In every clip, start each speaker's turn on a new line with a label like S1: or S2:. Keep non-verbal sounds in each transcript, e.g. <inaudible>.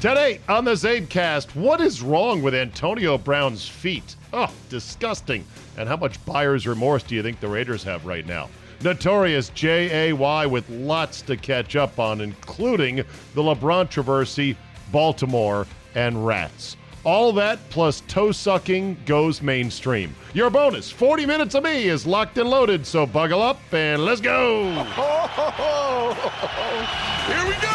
S1: Today on the CzabeCast, what is wrong with Antonio Brown's feet? Oh, disgusting. And how much buyer's remorse do you think the Raiders have right now? Notorious JAY with lots to catch up on, including the LeBron controversy, Baltimore, and rats. All that plus toe sucking goes mainstream. Your bonus 40 minutes of me is locked and loaded, so buckle up and let's go. <laughs>
S2: Here we go.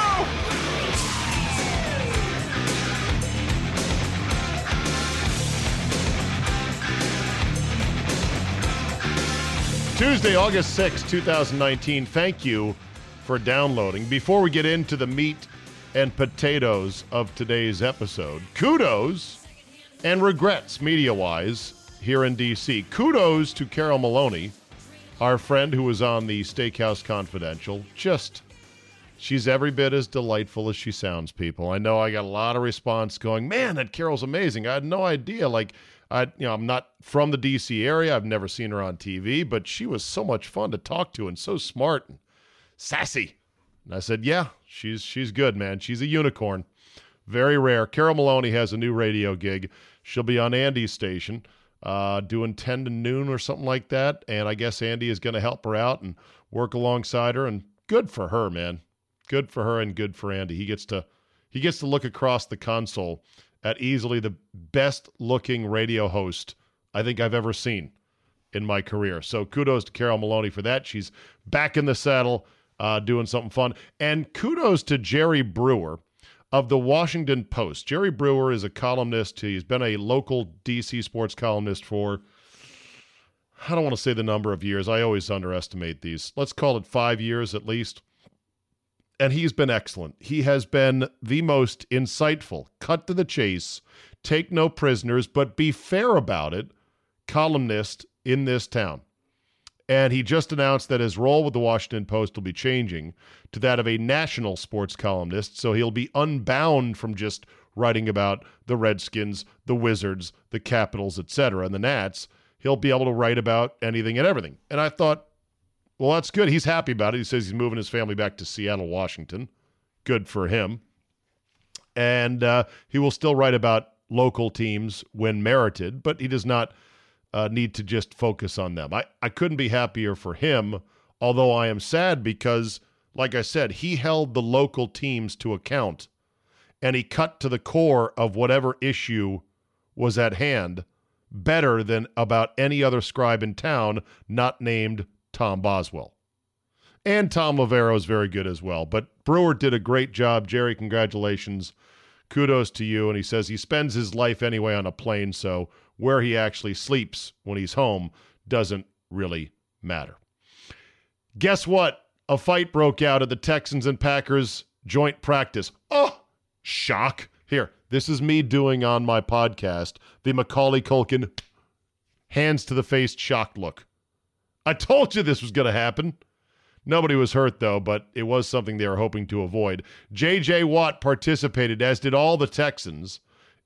S1: Tuesday, August 6, 2019. Thank you for downloading. Before we get into the meat and potatoes of today's episode, kudos and regrets media wise here in D.C. Kudos to Carol Maloney, our friend who was on the Steakhouse Confidential. Just, she's every bit as delightful as she sounds, people. I know I got a lot of response going, man, that Carol's amazing. I had no idea. Like, I, you know, I'm not from the D.C. area. I've never seen her on TV, but she was so much fun to talk to and so smart and sassy. And I said, yeah, she's she's good, man. She's a unicorn. Very rare. Carol Maloney has a new radio gig. She'll be on Andy's station, uh, doing 10 to noon or something like that. And I guess Andy is going to help her out and work alongside her. And good for her, man. Good for her and good for Andy. He gets to he gets to look across the console at easily the best looking radio host I think I've ever seen in my career. So kudos to Carol Maloney for that. She's back in the saddle, uh, doing something fun. And kudos to Jerry Brewer of the Washington Post. Jerry Brewer is a columnist. He's been a local DC sports columnist for, I don't want to say the number of years. I always underestimate these. Let's call it five years at least. And he's been excellent. He has been the most insightful, cut to the chase, take no prisoners, but be fair about it columnist in this town. And he just announced that his role with the Washington Post will be changing to that of a national sports columnist. So he'll be unbound from just writing about the Redskins, the Wizards, the Capitals, etc., and the Nats. He'll be able to write about anything and everything. And I thought, well, that's good. He's happy about it. He says he's moving his family back to Seattle, Washington. Good for him. And uh, he will still write about local teams when merited, but he does not uh, need to just focus on them. I, I couldn't be happier for him, although I am sad because, like I said, he held the local teams to account and he cut to the core of whatever issue was at hand better than about any other scribe in town not named Tom Boswell. And Thom Loverro is very good as well. But Brewer did a great job. Jerry, congratulations. Kudos to you. And he says he spends his life anyway on a plane, so where he actually sleeps when he's home doesn't really matter. Guess what? A fight broke out at the Texans and Packers joint practice. Oh, shock. Here, this is me doing on my podcast the Macaulay Culkin hands to the face shocked look. I told you this was going to happen. Nobody was hurt, though, but it was something they were hoping to avoid. J.J. Watt participated, as did all the Texans,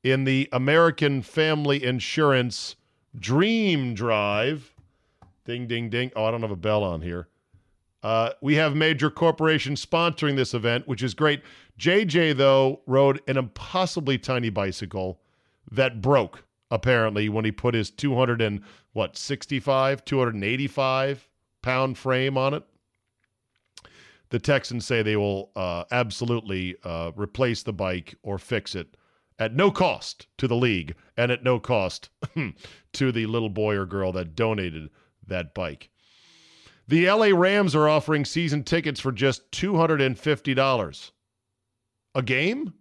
S1: in the American Family Insurance Dream Drive. Ding, ding, ding. Oh, I don't have a bell on here. Uh, we have major corporations sponsoring this event, which is great. JJ, though, rode an impossibly tiny bicycle that broke, apparently, when he put his 200 and what, 65, 285 pound frame on it. the Texans say they will uh, absolutely uh, replace the bike or fix it at no cost to the league and at no cost <clears throat> to the little boy or girl that donated that bike. The LA Rams are offering season tickets for just $250. A game?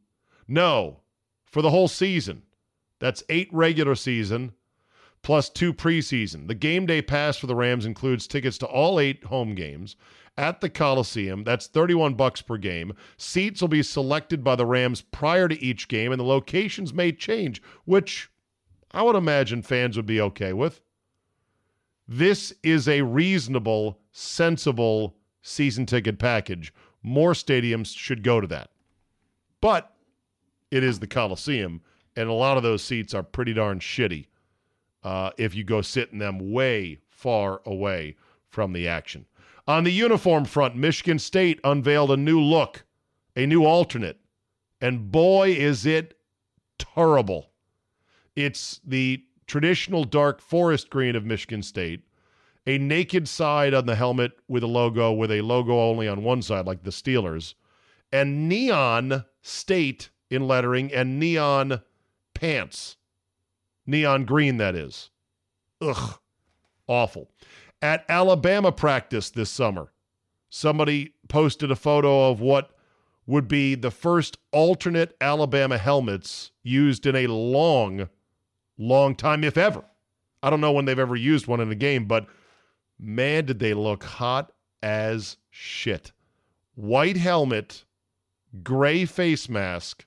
S1: No, for the whole season. That's eight regular season plus two preseason. The game day pass for the Rams includes tickets to all eight home games at the Coliseum. That's 31 bucks per game. Seats will be selected by the Rams prior to each game and the locations may change, which I would imagine fans would be okay with. This is a reasonable, sensible season ticket package. More stadiums should go to that. But it is the Coliseum, and a lot of those seats are pretty darn shitty uh, if you go sit in them way far away from the action. On the uniform front, Michigan State unveiled a new look, a new alternate, and boy, is it terrible. It's the traditional dark forest green of Michigan State, a naked side on the helmet with a logo, with a logo only on one side, like the Steelers, and neon state in lettering and neon pants. Neon green, that is. Ugh. Awful. At Alabama practice this summer, somebody posted a photo of what would be the first alternate Alabama helmets used in a long, long time, if ever. I don't know when they've ever used one in a game, but man, did they look hot as shit. White helmet, gray face mask,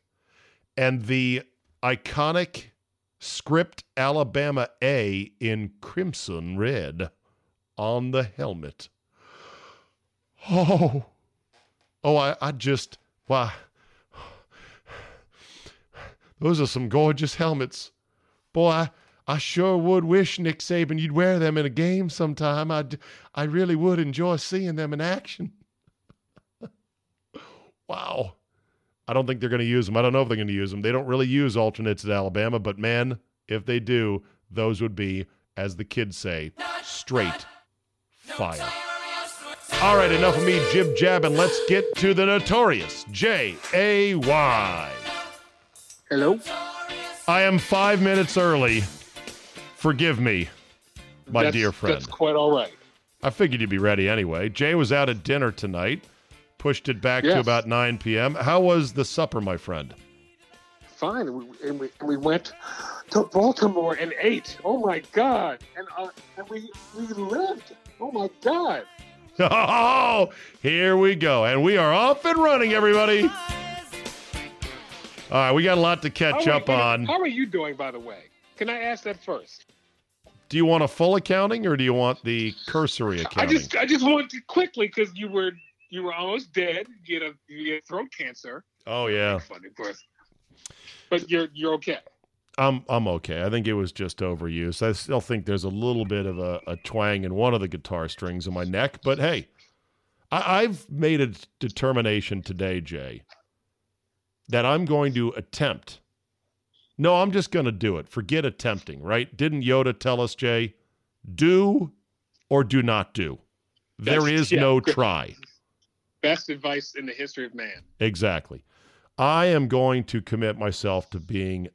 S1: and the iconic script Alabama A in crimson red on the helmet. Oh, oh, I, I just, why, those are some gorgeous helmets. Boy, I, I sure would wish, Nick Saban, you'd wear them in a game sometime. I, I really would enjoy seeing them in action. <laughs> wow. I don't think they're going to use them. I don't know if they're going to use them. They don't really use alternates at Alabama, but man, if they do, those would be, as the kids say, straight fire. All right, enough of me jib jabbing. Let's get to the notorious J A Y.
S2: Hello.
S1: I am five minutes early. Forgive me, my
S2: that's,
S1: dear friend.
S2: That's quite all right.
S1: I figured you'd be ready anyway. Jay was out at dinner tonight, pushed it back
S2: Yes.
S1: to about 9 p.m. How was the supper, my friend?
S2: Fine. And we, and we, and we went to Baltimore and ate. Oh my God. And uh, and we we lived. Oh my God.
S1: Oh, here we go. And we are off and running, everybody. All right, we got a lot to catch
S2: How
S1: up on.
S2: How are you doing, by the way? Can I ask that first?
S1: Do you want a full accounting or do you want the cursory accounting?
S2: I just I just wanted to quickly because you were you were almost dead. You had a you had throat cancer.
S1: Oh yeah.
S2: Funny, of course. But you're you're okay.
S1: I'm I'm okay. I think it was just overuse. I still think there's a little bit of a, a twang in one of the guitar strings in my neck, but hey, I, I've made a determination today, Jay, that I'm going to attempt. No, I'm just going to do it. Forget attempting, right? Didn't Yoda tell us, Jay? Do or do not do. There
S2: That's-
S1: is
S2: yeah,
S1: no try.
S2: Best advice in the history of man.
S1: Exactly. I am going to commit myself to being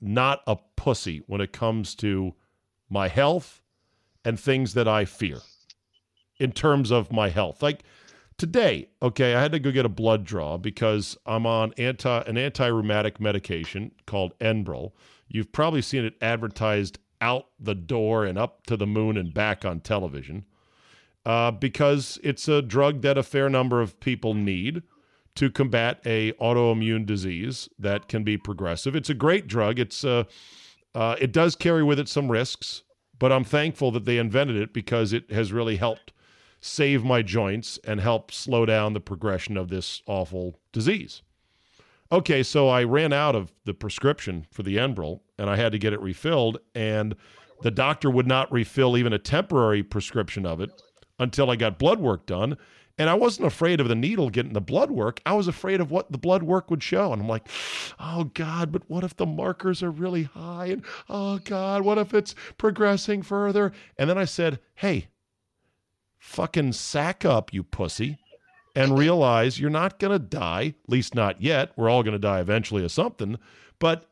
S1: not a pussy when it comes to my health and things that I fear in terms of my health. Like today, okay, I had to go get a blood draw because I'm on anti an anti-rheumatic medication called Enbrel. You've probably seen it advertised out the door and up to the moon and back on television uh, because it's a drug that a fair number of people need to combat a autoimmune disease that can be progressive. It's a great drug. It's uh, uh, it does carry with it some risks, but I'm thankful that they invented it because it has really helped save my joints and help slow down the progression of this awful disease. Okay, so I ran out of the prescription for the Enbrel and I had to get it refilled and the doctor would not refill even a temporary prescription of it until I got blood work done. And I wasn't afraid of the needle getting the blood work. I was afraid of what the blood work would show. And I'm like, oh God, but what if the markers are really high? And oh God, what if it's progressing further? And then I said, hey, fucking sack up, you pussy. and realize you're not going to die, at least not yet. We're all going to die eventually of something, but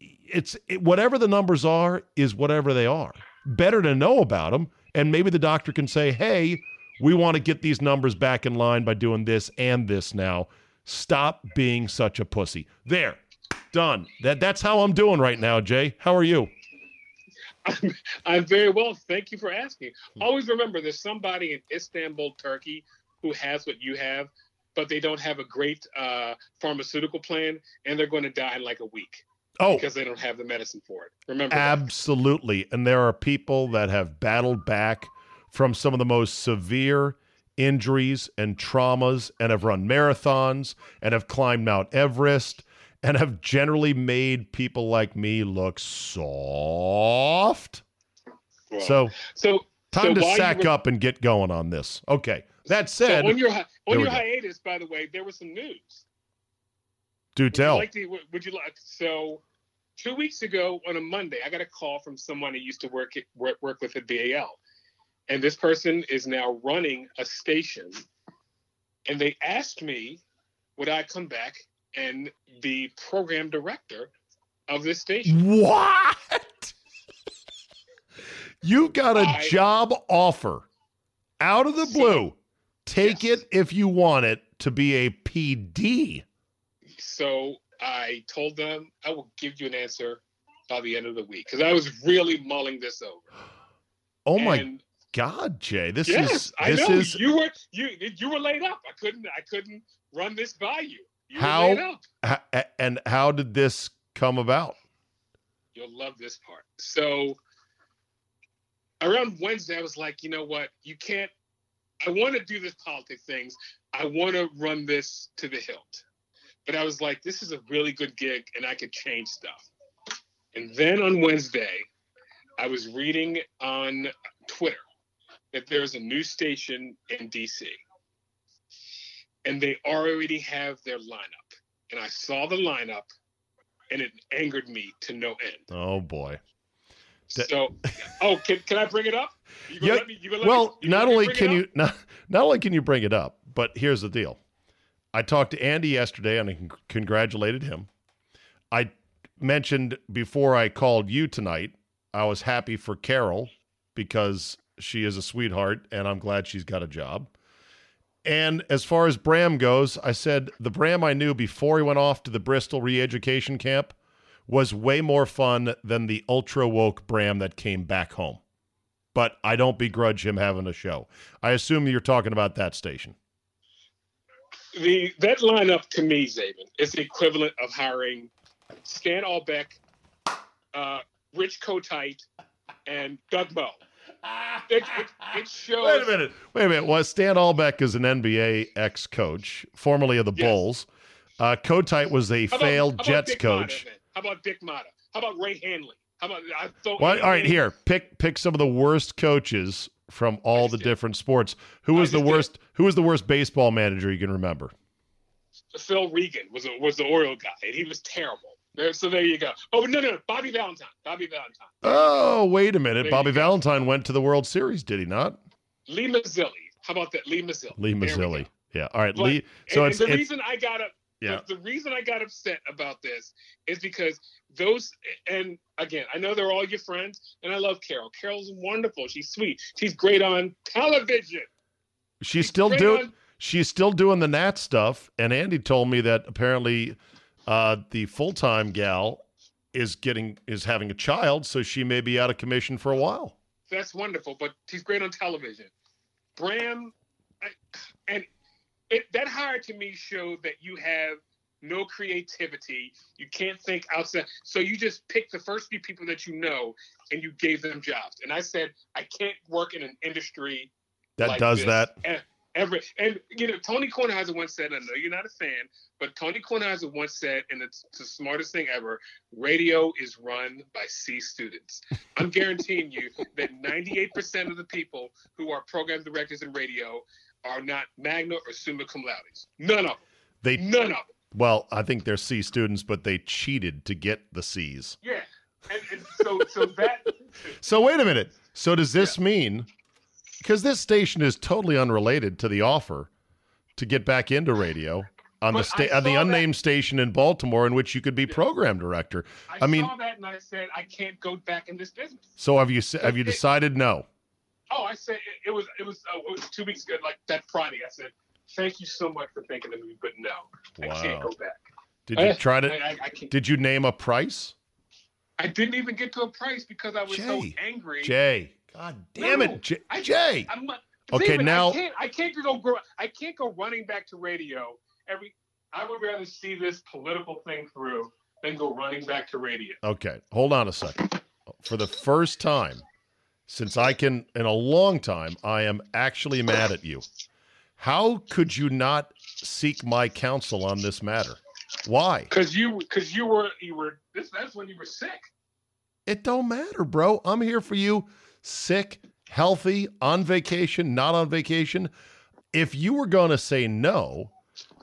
S1: it's it, whatever the numbers are is whatever they are. Better to know about them, and maybe the doctor can say, "Hey, we want to get these numbers back in line by doing this and this now." Stop being such a pussy. There, done. That that's how I'm doing right now, Jay. How are you?
S2: I'm, <laughs> I'm very well. Thank you for asking. Always remember there's somebody in Istanbul, Turkey, who has what you have, but they don't have a great uh, pharmaceutical plan, and they're going to die in like a week.
S1: Oh,
S2: because they don't have the medicine for it. Remember,
S1: absolutely. That. And there are people that have battled back from some of the most severe injuries and traumas, and have run marathons, and have climbed Mount Everest, and have generally made people like me look soft. Well, so,
S2: so
S1: time
S2: so
S1: to sack were, up and get going on this. Okay. That said,
S2: so on your on your hiatus, by the way, there was some news.
S1: Do
S2: would
S1: tell.
S2: You like to, would you like so? Two weeks ago on a Monday, I got a call from someone who used to work at, work, work with at BAL, and this person is now running a station. And they asked me, would I come back and be program director of this station?
S1: What? you got a I, job offer out of the blue. Take yes. it if you want it to be a PD.
S2: So I told them I will give you an answer by the end of the week because I was really mulling this over.
S1: Oh and my God, Jay! This
S2: yes,
S1: is
S2: I
S1: this
S2: know
S1: is
S2: you were you you were laid up. I couldn't I couldn't run this by you. you
S1: how and how did this come about?
S2: You'll love this part. So around Wednesday, I was like, you know what? You can't I want to do this politics things. I want to run this to the hilt. But I was like, this is a really good gig and I could change stuff. And then on Wednesday, I was reading on Twitter that there's a new station in DC. And they already have their lineup. And I saw the lineup and it angered me to no end.
S1: Oh boy.
S2: So, oh, can, can I bring it up?
S1: yeah, me, well, me, not only can you not, not only can you bring it up, but here's the deal. I talked to Andy yesterday and I congratulated him. I mentioned before I called you tonight, I was happy for Carol because she is a sweetheart and I'm glad she's got a job. And as far as Bram goes, I said the Bram I knew before he went off to the Bristol re education camp was way more fun than the ultra woke Bram that came back home. But I don't begrudge him having a show. I assume you're talking about that station.
S2: The that lineup to me, Czaban, is the equivalent of hiring Stan Albeck, uh, Rich Kotite, and Doug Moe. <laughs> It, it, it, shows. <laughs>
S1: Wait a minute. Wait a minute. Well, Stan Albeck is an NBA ex coach, formerly of the yes. Bulls. Uh, Kotite was a how failed about, Jets coach.
S2: How about Dick Motta? How about Ray Handley? How about I
S1: thought, well, all right, here pick pick some of the worst coaches from all the different sports. Who was the worst? Did. Who was the worst baseball manager you can remember?
S2: Phil Regan was a, was the Oriole guy, and he was terrible. So there you go. Oh no, no, no, Bobby Valentine. Bobby Valentine.
S1: Oh, wait a minute. There Bobby Valentine went to the World Series, did he not?
S2: Lee Mazzilli. How about that? Lee Mazzilli.
S1: Lee Mazzilli. Yeah. All right. But, Lee. So
S2: and,
S1: it's
S2: and the
S1: it's,
S2: reason I got up yeah. The, the, reason I got upset about this is because those, and again, I know they're all your friends, and I love Carol. Carol's wonderful. She's sweet. She's great on television.
S1: She's, she's still doing. On- she's still doing the Nat stuff, and Andy told me that apparently uh, the full time gal is getting is having a child, so she may be out of commission for a while.
S2: That's wonderful, but she's great on television. Bram, I, and it, that hire to me showed that you have no creativity. You can't think outside. So you just pick the first few people that you know and you gave them jobs. And I said, I can't work in an industry
S1: that
S2: like
S1: does
S2: this.
S1: that.
S2: And every and you know, Tony Kornheiser once said, I know you're not a fan, but Tony Kornheiser once said, and it's the smartest thing ever, radio is run by C students. I'm guaranteeing you that 98% of the people who are program directors in radio are not magna or summa cum laude. None of them.
S1: They
S2: none of them.
S1: Well, I think they're C students, but they cheated to get the C's.
S2: Yeah, and, and so so that. <laughs>
S1: so wait a minute. So does this yeah. mean? Because this station is totally unrelated to the offer. to get back into radio on the
S2: But
S1: sta- on the
S2: saw
S1: unnamed station in Baltimore in which you could be program director.
S2: I,
S1: I mean-
S2: saw that and I said I can't go back in this business.
S1: So have you have you decided no?
S2: Oh, I said it, it was it was uh, it was two weeks ago, like that Friday. I said thank you so much for thinking of me, but no, I can't go back.
S1: Did you try to?
S2: I, I, I.
S1: Did you name a price?
S2: I didn't even get to a price because I was so angry.
S1: Jay, God damn
S2: No,
S1: it, Jay.
S2: I-
S1: Jay.
S2: I'm
S1: Okay,
S2: David,
S1: now-
S2: I can't, I can't go. I can't go running back to radio every. I would rather see this political thing through than go running back to radio.
S1: Okay, hold on a second. For the first time since I can, in a long time, I am actually mad at you. How could you not seek my counsel on this matter? Why?
S2: Because you, because you were, you were. This, that's when you were sick.
S1: It don't matter, bro. I'm here for you, sick, healthy, on vacation, not on vacation. If you were going to say no,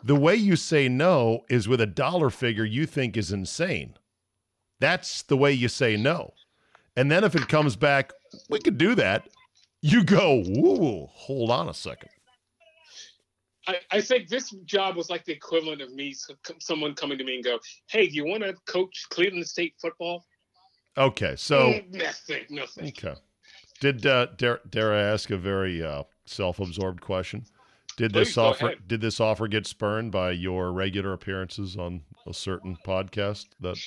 S1: the way you say no is with a dollar figure you think is insane. That's the way you say no. And then if it comes back, we could do that. You go, woo, hold on a second.
S2: I, I think this job was like the equivalent of me, someone coming to me and go, "Hey, do you want to coach Cleveland State football?"
S1: Okay, so
S2: nothing, nothing.
S1: okay. Did uh, dare, dare I ask a very uh, self-absorbed question? Did this
S2: Please, go
S1: offer
S2: ahead.
S1: did this offer get spurned by your regular appearances on a certain podcast? That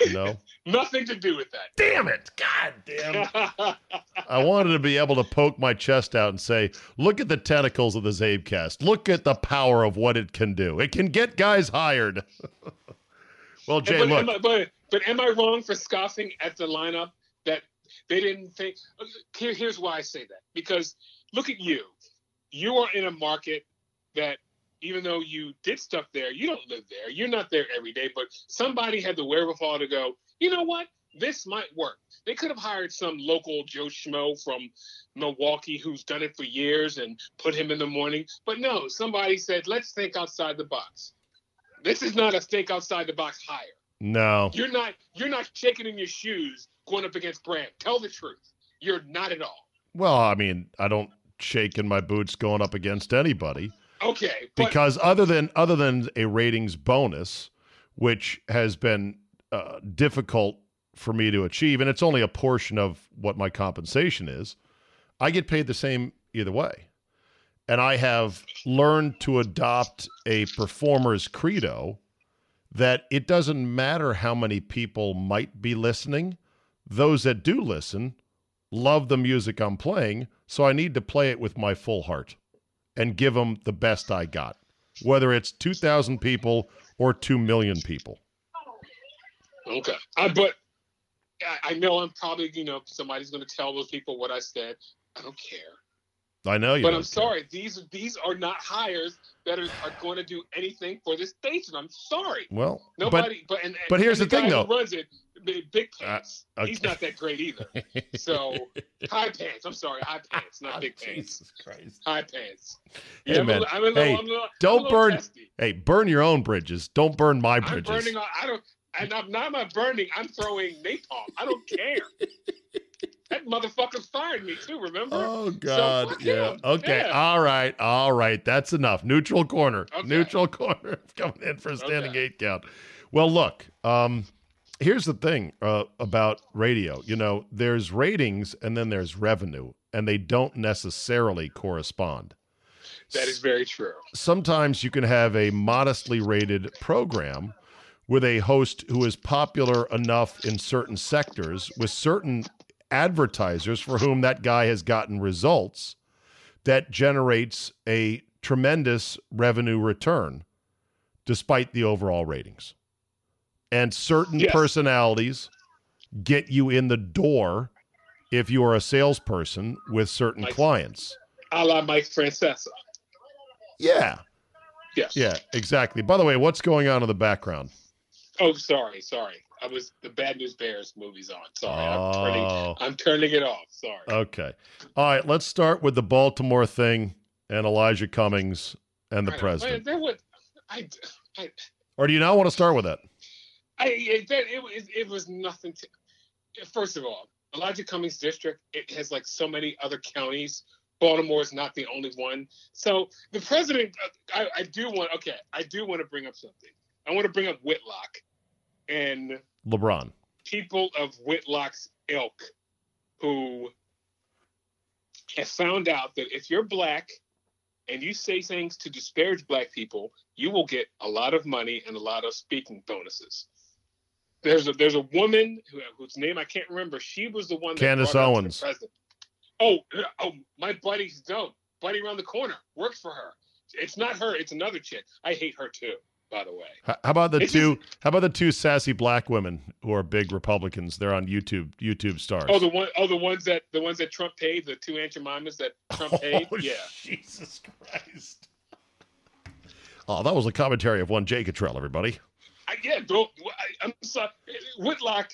S1: <laughs> no.
S2: nothing to do with that.
S1: Damn it! God damn. <laughs> I wanted to be able to poke my chest out and say, "Look at the tentacles of the CzabeCast. Look at the power of what it can do. It can get guys hired." <laughs> well, Jay,
S2: but,
S1: look.
S2: am I, but but am I wrong for scoffing at the lineup they didn't think? Here, here's why I say that because look at you. You are in a market that even though you did stuff there, you don't live there. You're not there every day, but somebody had the wherewithal to go. You know what? This might work. They could have hired some local Joe Schmo from Milwaukee who's done it for years and put him in the morning. But no, somebody said, let's think outside the box. This is not a think outside the box hire.
S1: no.
S2: You're not you're not shaking in your shoes going up against Bram. Tell the truth. You're not at all.
S1: Well, I mean, I don't shake in my boots going up against anybody.
S2: Okay. But
S1: because other than other than a ratings bonus, which has been uh, difficult for me to achieve, and it's only a portion of what my compensation is, I get paid the same either way, and I have learned to adopt a performer's credo that it doesn't matter how many people might be listening; those that do listen love the music I'm playing, so I need to play it with my full heart and give them the best I got, whether it's 2,000 people or 2 million people.
S2: okay. I, but I, I know I'm probably you know somebody's going to tell those people what I said. I don't care.
S1: I know you.
S2: but I'm
S1: care.
S2: sorry. These these are not hires that are, are going to do anything for this station. I'm sorry.
S1: Well,
S2: Nobody. But and,
S1: but here's
S2: and
S1: the thing, though.
S2: Runs it, Big
S1: Uh,
S2: Pants.
S1: okay.
S2: He's not that great either. So <laughs> high pants. I'm sorry, high pants, not big pants.
S1: Jesus Christ.
S2: High pants.
S1: Hey,
S2: I'm
S1: man.
S2: li- I'm a little,
S1: Hey,
S2: I'm a little,
S1: don't
S2: a
S1: burn-
S2: testy.
S1: Hey, burn your own bridges. Don't burn my bridges.
S2: I'm burning. I don't. And I'm not my burning. I'm throwing napalm. I don't care. <laughs> that motherfucker fired me too. Remember?
S1: Oh God!
S2: fuck
S1: yeah.
S2: him.
S1: Okay.
S2: Yeah.
S1: All right. All right. That's enough. Neutral corner.
S2: Okay.
S1: Neutral <laughs> corner coming in for a standing
S2: Okay.
S1: eight count. Well, look. Um, here's the thing uh, about radio. You know, there's ratings and then there's revenue, and they don't necessarily correspond.
S2: that is very true.
S1: sometimes you can have a modestly rated program with a host who is popular enough in certain sectors with certain advertisers for whom that guy has gotten results that generates a tremendous revenue return despite the overall ratings. And certain
S2: Yes.
S1: personalities get you in the door if you are a salesperson with certain
S2: Like-
S1: clients.
S2: A la Mike Francesa.
S1: Yeah.
S2: Yes.
S1: Yeah, exactly. By the way, what's going on in the background?
S2: Oh, sorry, sorry. I was the Bad News Bears movie's on. Sorry, I'm turning.
S1: Oh,
S2: I'm turning it off. Sorry.
S1: okay. All right, let's start with the Baltimore thing and Elijah Cummings and the
S2: I
S1: president.
S2: Was, I, I,
S1: Or do you not want to start with that?
S2: I it, it, was- it was nothing to. First of all, Elijah Cummings district it has like so many other counties Baltimore is not the only one. So the president, I, I do want. Okay, I do want to bring up something. I want to bring up Whitlock and
S1: LeBron.
S2: people of Whitlock's ilk who have found out that if you're black and you say things to disparage black people, you will get a lot of money and a lot of speaking bonuses. There's a there's a woman who, whose name I can't remember. She was the one that
S1: Candace Owens.
S2: president. Oh, oh, my buddy's no buddy around the corner works for her. It's not her. It's another chick. I hate her too. By the way.
S1: How about the
S2: It's
S1: two? How about the two sassy black women who are big Republicans? They're on YouTube. YouTube stars.
S2: Oh, the one, oh, the ones that the ones that Trump paid, the two Aunt Jemimas that Trump <laughs> oh, paid.
S1: Oh,
S2: yeah,
S1: Jesus Christ. Oh, that was a commentary of one Jay Cottrell, everybody.
S2: I, yeah. Don't, I, I'm sorry, Whitlock.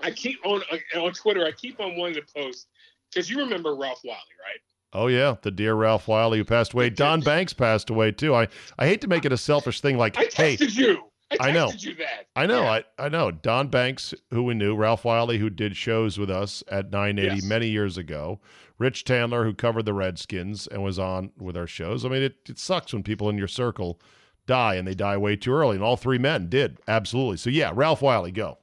S2: I keep on on Twitter. I keep on wanting to post because you remember Ralph Wiley, right?
S1: Oh yeah, the dear Ralph Wiley who passed away. Don <laughs> Banks passed away too. I, I hate to make it a selfish thing like,
S2: I
S1: hey,
S2: you. I
S1: I know.
S2: you that.
S1: I know,
S2: Yeah.
S1: I, I know. Don Banks, who we knew, Ralph Wiley, who did shows with us at 980
S2: Yes.
S1: many years ago, Rich Tandler, who covered the Redskins and was on with our shows. I mean, it, it sucks when people in your circle die and they die way too early, and all three men did absolutely. So yeah, Ralph Wiley, go.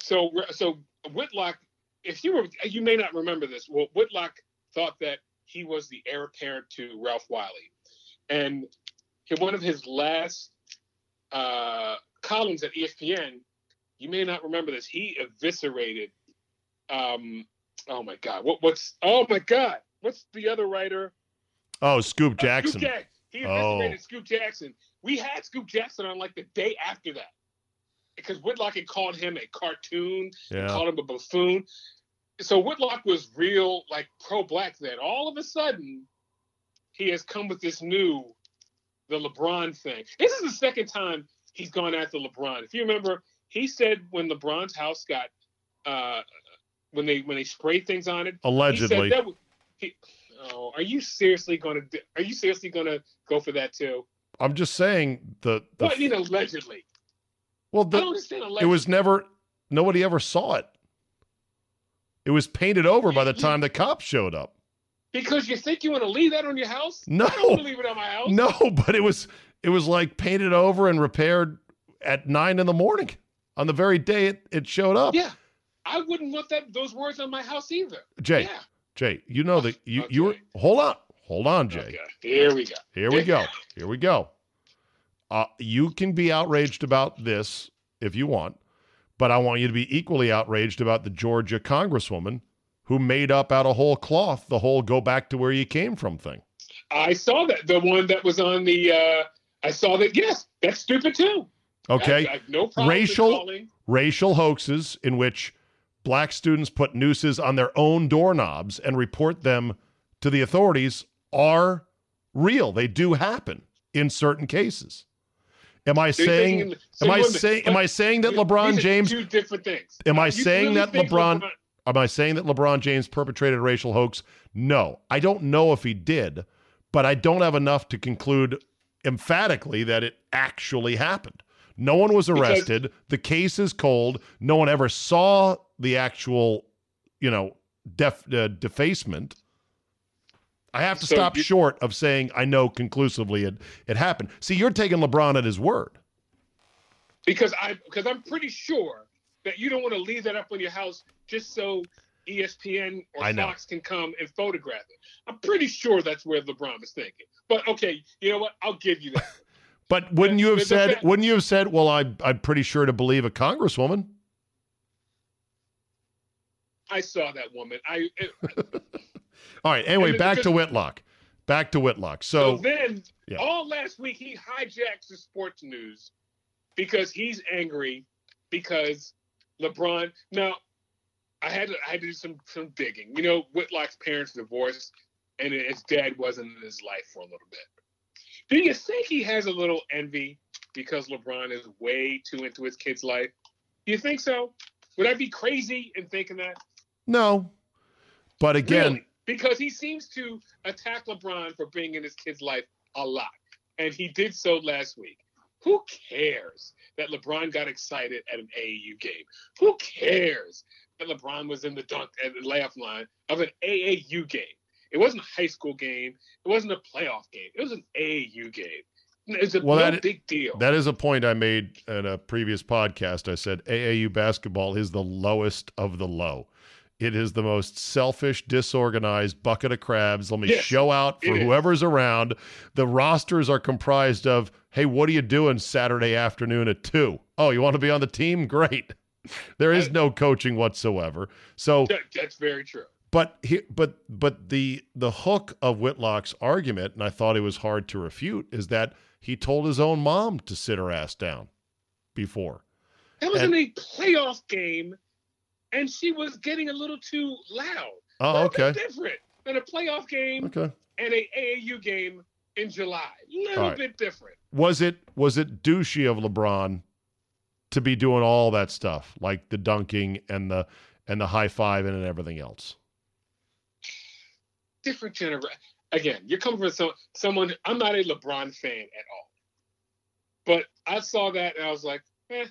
S2: So so Whitlock, if you were, you may not remember this. Well, Whitlock thought that he was the heir apparent to Ralph Wiley, and in one of his last uh, columns at ESPN, you may not remember this. He eviscerated. Um, oh my God! What what's? Oh my God! What's the other writer?
S1: Oh, Scoop
S2: Uh,
S1: Jackson.
S2: Scoop Jack- He
S1: Oh.
S2: eviscerated Scoop Jackson. We had Scoop Jackson on like the day after that because Whitlock had called him a cartoon
S1: yeah.
S2: called him a buffoon. So Whitlock was real, like pro black then. All of a sudden, he has come with this new, the LeBron thing. This is the second time he's gone after LeBron. If you remember, he said when LeBron's house got, uh, when they when they sprayed things on it,
S1: Allegedly.
S2: he said that. was- He, oh, are you seriously going to? Are you seriously going to go for that too?
S1: I'm just saying the, the
S2: What? You know, allegedly.
S1: well
S2: I
S1: the,
S2: don't understand. Allegedly.
S1: it was never nobody ever saw it. It was painted over by the time the cops showed up.
S2: because you think you want to leave that on your house.
S1: No.
S2: I don't leave it on my house.
S1: No, but it was it was like painted over and repaired at nine in the morning on the very day it, it showed up.
S2: Yeah, I wouldn't want that those words on my house either.
S1: Jay,
S2: Yeah.
S1: Jay, you know that you you were hold on, hold on, Jay.
S2: Okay. Here we go.
S1: Here we go. Here we go. Uh, you can be outraged about this if you want, but I want you to be equally outraged about the Georgia congresswoman who made up out of whole cloth the whole "go back to where you came from" thing.
S2: I saw that the one that was on the. uh I saw that. Yes, that's stupid too.
S1: Okay,
S2: I, I have no problem
S1: Racial- racial hoaxes in which black students put nooses on their own doorknobs and report them to the authorities are real. They do happen in certain cases. Am I saying?
S2: thinking- so
S1: Am I
S2: wait a minute,
S1: saying? Am I saying that LeBron James?
S2: Two different things.
S1: Am I
S2: You
S1: saying
S2: really
S1: that LeBron- Am I saying that LeBron James perpetrated a racial hoax? No, I don't know if he did, but I don't have enough to conclude emphatically that it actually happened. No one was
S2: Because-
S1: arrested. the case is cold. No one ever saw the actual, you know, def, uh, defacement. I have to
S2: So
S1: stop
S2: you-
S1: short of saying I know conclusively it it happened. See, you're taking LeBron at his word.
S2: because I because I'm pretty sure that you don't want to leave that up on your house just so ESPN or. Fox can come and photograph it. I'm pretty sure that's where LeBron was thinking. But okay, you know what? I'll give you that. <laughs>
S1: But wouldn't you have
S2: the
S1: said?
S2: fact-
S1: Wouldn't you have said? Well, I, I'm pretty sure to believe a congresswoman.
S2: I saw that woman. I it, <laughs>
S1: All right. Anyway, back to Whitlock. Back to Whitlock.
S2: so,
S1: So,
S2: then
S1: yeah.
S2: all last week he hijacks the sports news because he's angry because LeBron. Now, I had to I had to do some some digging. You know, Whitlock's parents divorced, and his dad wasn't in his life for a little bit. Do you think he has a little envy because LeBron is way too into his kid's life? Do you think so? Would I be crazy in thinking that?
S1: no. But again,
S2: Really? Because he seems to attack LeBron for being in his kid's life a lot, and he did so last week. Who cares that LeBron got excited at an AAU game? Who cares that LeBron was in the dunk and the laugh line of an AAU game? It wasn't a high school game. It wasn't a playoff game. It was an AAU game. It's a
S1: Well,
S2: no
S1: that-
S2: big deal.
S1: That is a point I made in a previous podcast. I said AAU basketball is the lowest of the low. It is the most selfish, disorganized bucket of crabs. Let me
S2: Yes,
S1: show out for
S2: it is.
S1: whoever's around. The rosters are comprised of, hey, what are you doing Saturday afternoon at two? Oh, you want to be on the team? Great. There is no coaching whatsoever. So
S2: that's very true.
S1: but he, but but the the hook of Whitlock's argument, and I thought it was hard to refute, is that he told his own mom to sit her ass down before.
S2: That was
S1: And-
S2: in a playoff game, and she was getting a little too loud.
S1: Oh,
S2: Little
S1: okay,
S2: bit different than a playoff game
S1: okay.
S2: and a AAU game in July. A
S1: Little right.
S2: bit different.
S1: Was it was it douchey of LeBron to be doing all that stuff, like the dunking and the and the high five and everything else?
S2: Different generation. Again, you're coming from some, someone. I'm not a LeBron fan at all, but I saw that and I was like, eh.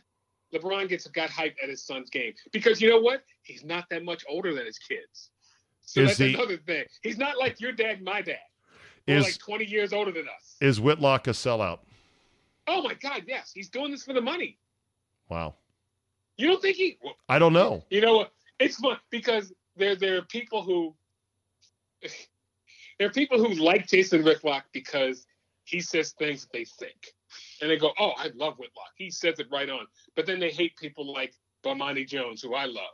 S2: LeBron gets got hyped at his son's game because you know what? He's not that much older than his kids. So
S1: Is
S2: that's
S1: he-
S2: another thing. He's not like your dad, and my dad. We're
S1: Is
S2: like 20 years older than us.
S1: is Whitlock a sellout?
S2: Oh my God, yes, he's doing this for the money.
S1: Wow,
S2: You don't think he? Well,
S1: I don't know.
S2: you know what? It's fun because there there are people who <laughs> there are people who like Jason Whitlock because he says things that they think, and they go, "Oh, I love Whitlock. He says it right on." But then they hate people like Bomani Jones, who I love,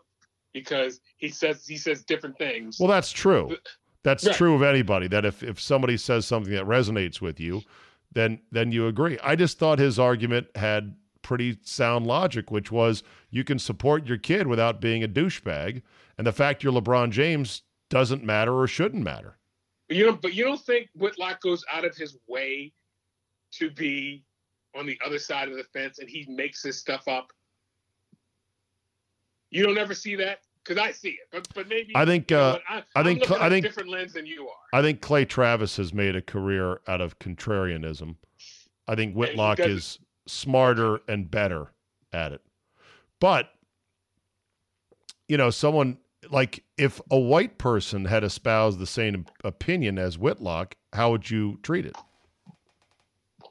S2: because he says he says different things.
S1: Well, that's true. That's
S2: Right.
S1: true of anybody. That if, if somebody says something that resonates with you, then then you agree. I just thought his argument had pretty sound logic, which was you can support your kid without being a douchebag, and the fact you're LeBron James doesn't matter or shouldn't matter.
S2: You know, but you don't think Whitlock goes out of his way to be on the other side of the fence and he makes his stuff up? You don't ever see that? Because I see it. But but maybe
S1: I think,
S2: you know
S1: uh,
S2: I,
S1: I think- I think-
S2: different lens than you are.
S1: I think Clay Travis has made a career out of contrarianism. I think Whitlock is smarter and better at it. But you know, someone like if a white person had espoused the same opinion as Whitlock, how would you treat it?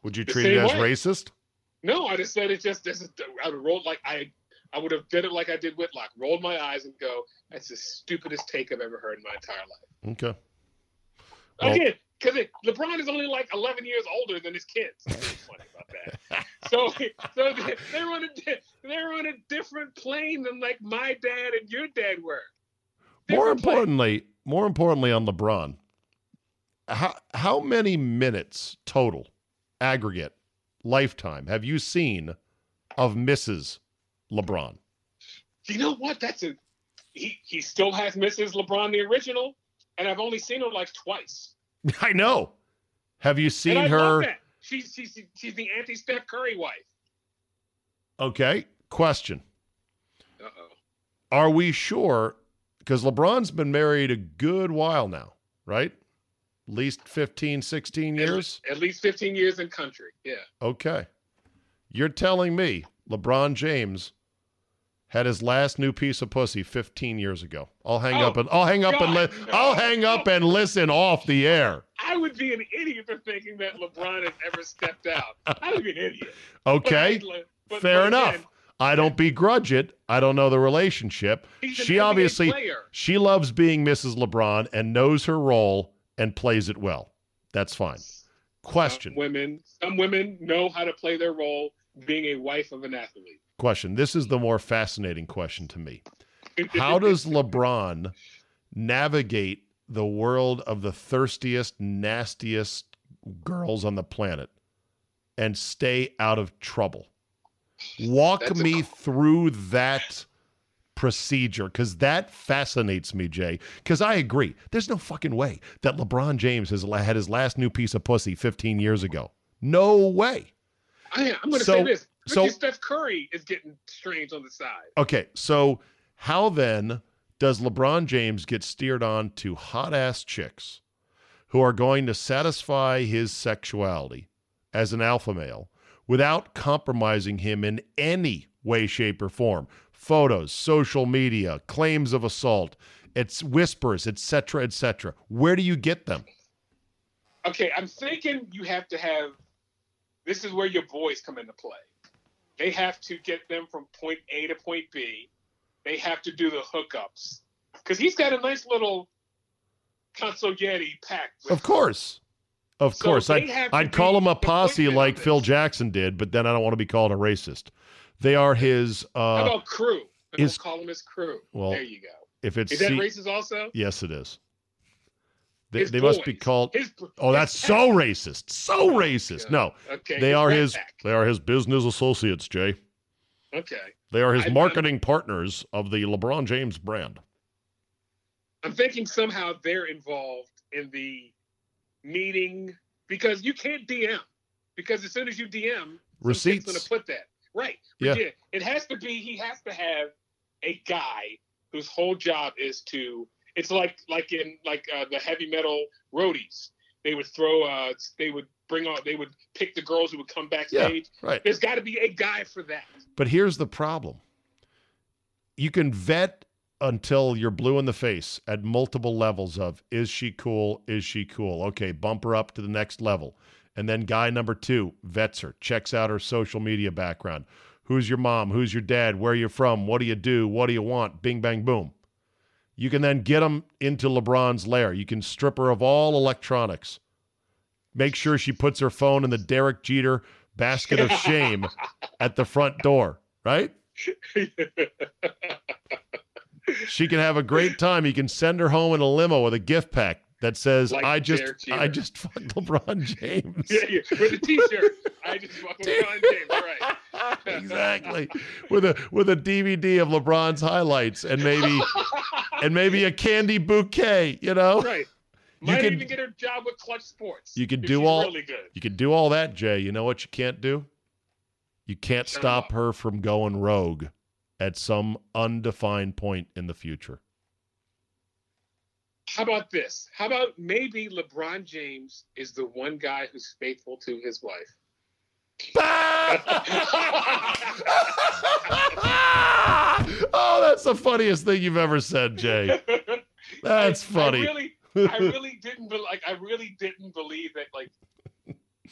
S1: Would you treat it as
S2: way.
S1: racist?
S2: No, I just said it just this is I would roll like I I would have did it like I did Whitlock. Rolled my eyes and go, that's the stupidest take I've ever heard in my entire life.
S1: Okay. Well-
S2: Again, because LeBron is only like 11 years older than his kids. That's funny about that. <laughs> So, so they- they're on a they're on a different plane than like my dad and your dad were.
S1: More
S2: Different plane.
S1: importantly, more importantly on LeBron, how how many minutes total, aggregate, lifetime have you seen of Mrs. LeBron?
S2: you know what? That's a he. He still has Mrs. LeBron, the original, and I've only seen her like twice. <laughs>
S1: I know. Have you seen her?
S2: She's she's she's the anti Steph Curry wife.
S1: Okay. Question:
S2: Uh oh.
S1: Are we sure? Because LeBron's been married a good while now, right? At least 15, 16 years.
S2: At least 15 years in country. Yeah.
S1: Okay. You're telling me LeBron James had his last new piece of pussy 15 years ago. I'll hang
S2: Oh,
S1: up and I'll hang up and li-
S2: no.
S1: I'll hang up and listen off the air.
S2: I would be an idiot for thinking that LeBron has ever stepped out. I would be an idiot.
S1: Okay?
S2: I- but-
S1: Fair
S2: but
S1: enough.
S2: again,
S1: I don't begrudge it. I don't know the relationship. She
S2: NBA
S1: obviously
S2: player.
S1: she loves being Mrs. LeBron and knows her role and plays it well. That's fine. Question.
S2: Some women, some women know how to play their role being a wife of an athlete.
S1: Question. This is the more fascinating question to me. <laughs> How does LeBron navigate the world of the thirstiest, nastiest girls on the planet and stay out of trouble? Walk
S2: That's a-
S1: me through that procedure because that fascinates me, Jay. Because I agree. There's no fucking way that LeBron James has had his last new piece of pussy 15 years ago. No way.
S2: I, I'm going to
S1: So-
S2: say this:
S1: so-
S2: Steph Curry is getting strange on the side.
S1: Okay, so how then does LeBron James get steered on to hot ass chicks who are going to satisfy his sexuality as an alpha male without compromising him in any way, shape, or form? Photos, social media, claims of assault, it's whispers, etc., etc. Where do you get them?
S2: Okay, I'm thinking you have to have. This is where your boys come into play. They have to get them from point A to point B. They have to do the hookups because he's got a nice little consigliere pack. with
S1: Of course. Of
S2: So
S1: course. I'd, I'd call him a posse like Phil. Jackson did, but then I don't want to be called a racist. They are his
S2: How
S1: uh
S2: about crew? I
S1: is-
S2: don't call him his crew.
S1: Well,
S2: there you go.
S1: if it's
S2: Is that
S1: C-
S2: racist also?
S1: Yes, it is. They,
S2: His
S1: they must be called
S2: His,
S1: Oh,
S2: his
S1: that's so <laughs> racist. So racist. No.
S2: Okay.
S1: They are his
S2: pack.
S1: they are his business associates, Jay.
S2: Okay.
S1: They are his
S2: I'm-
S1: marketing partners of the LeBron James brand.
S2: I'm thinking somehow they're involved in the meeting because you can't DM because as soon as you DM,
S1: Receipts.
S2: going to put that right.
S1: Yeah.
S2: Yeah. It has to be. He has to have a guy whose whole job is to. It's like like in like uh, the heavy metal roadies. They would throw. Uh, they would bring on. They would pick the girls who would come backstage.
S1: Yeah, Right.
S2: There's got to be a guy for that.
S1: But here's the problem. You can vet until you're blue in the face at multiple levels of is she cool? Is she cool? Okay, bump her up to the next level. And then guy number two vets her, checks out her social media background. Who's your mom? Who's your dad? Where you from? What do you do? What do you want? Bing, bang, boom. You can then get them into LeBron's lair. You can strip her of all electronics. Make sure she puts her phone in the Derek Jeter basket of shame <laughs> at the front door, right? <laughs> She can have a great time. You can send her home in a limo with a gift pack that says,
S2: Like
S1: "I just, I just fucked LeBron <laughs> James."
S2: yeah, yeah, with a T-shirt. I just fucking <laughs> LeBron James. Right. <laughs>
S1: exactly. With a with a DVD of LeBron's highlights and maybe and maybe a candy bouquet. You know,
S2: Right.
S1: You
S2: Might
S1: can-
S2: even get her job with Clutch Sports.
S1: You can do all-
S2: really
S1: you can do all that, Jay. You know what you can't do? You can't
S2: Shut
S1: stop
S2: up.
S1: her from going rogue at some undefined point in the future.
S2: How about this? How about maybe LeBron James is the one guy who's faithful to his wife? <laughs>
S1: oh, that's the funniest thing you've ever said, Jay. <laughs> That's
S2: I-
S1: funny.
S2: I really, I really didn't be, like. I really didn't believe that like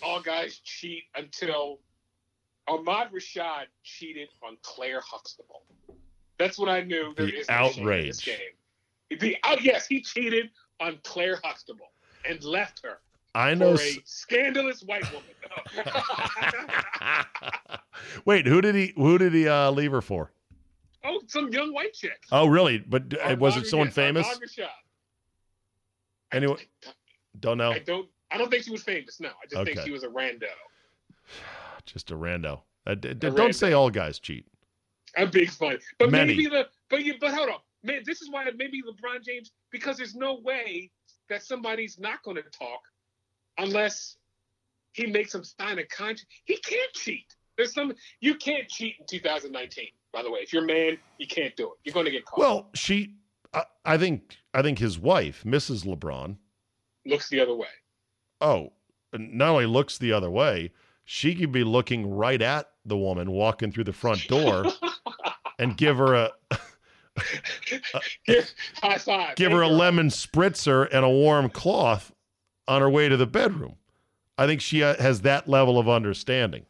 S2: all guys cheat until Ahmad Rashad cheated on Claire Huxtable. That's what I knew. There
S1: The
S2: is shame in
S1: outrage.
S2: this game. The oh yes, he cheated on Claire Huxtable and left her
S1: I know.
S2: for a scandalous white woman. <laughs>
S1: Wait, who did he? Who did he uh, leave her for?
S2: oh, some young white chick.
S1: Oh, really? But uh, was it someone
S2: yes,
S1: famous? Anyone? Don't know.
S2: I don't. I don't think she was famous. No, I just think she was a rando. <sighs>
S1: Just a rando. Uh, d- d-
S2: A
S1: don't
S2: rando.
S1: say all guys cheat.
S2: I'm being funny, but
S1: Many.
S2: maybe the but you but hold on, man. This is why maybe LeBron James because there's no way that somebody's not going to talk unless he makes some sign of conscience. He can't cheat. There's some you can't cheat in 2019. By the way, if you're a man, you can't do it. You're going to get caught.
S1: Well, she. I, I think. I think his wife, Mrs. LeBron.
S2: looks the other way.
S1: Oh, not only looks the other way, she could be looking right at the woman walking through the front door <laughs> and give her a
S2: Give, high five.
S1: give her a lemon spritzer and a warm cloth on her way to the bedroom. I think she uh, has that level of understanding.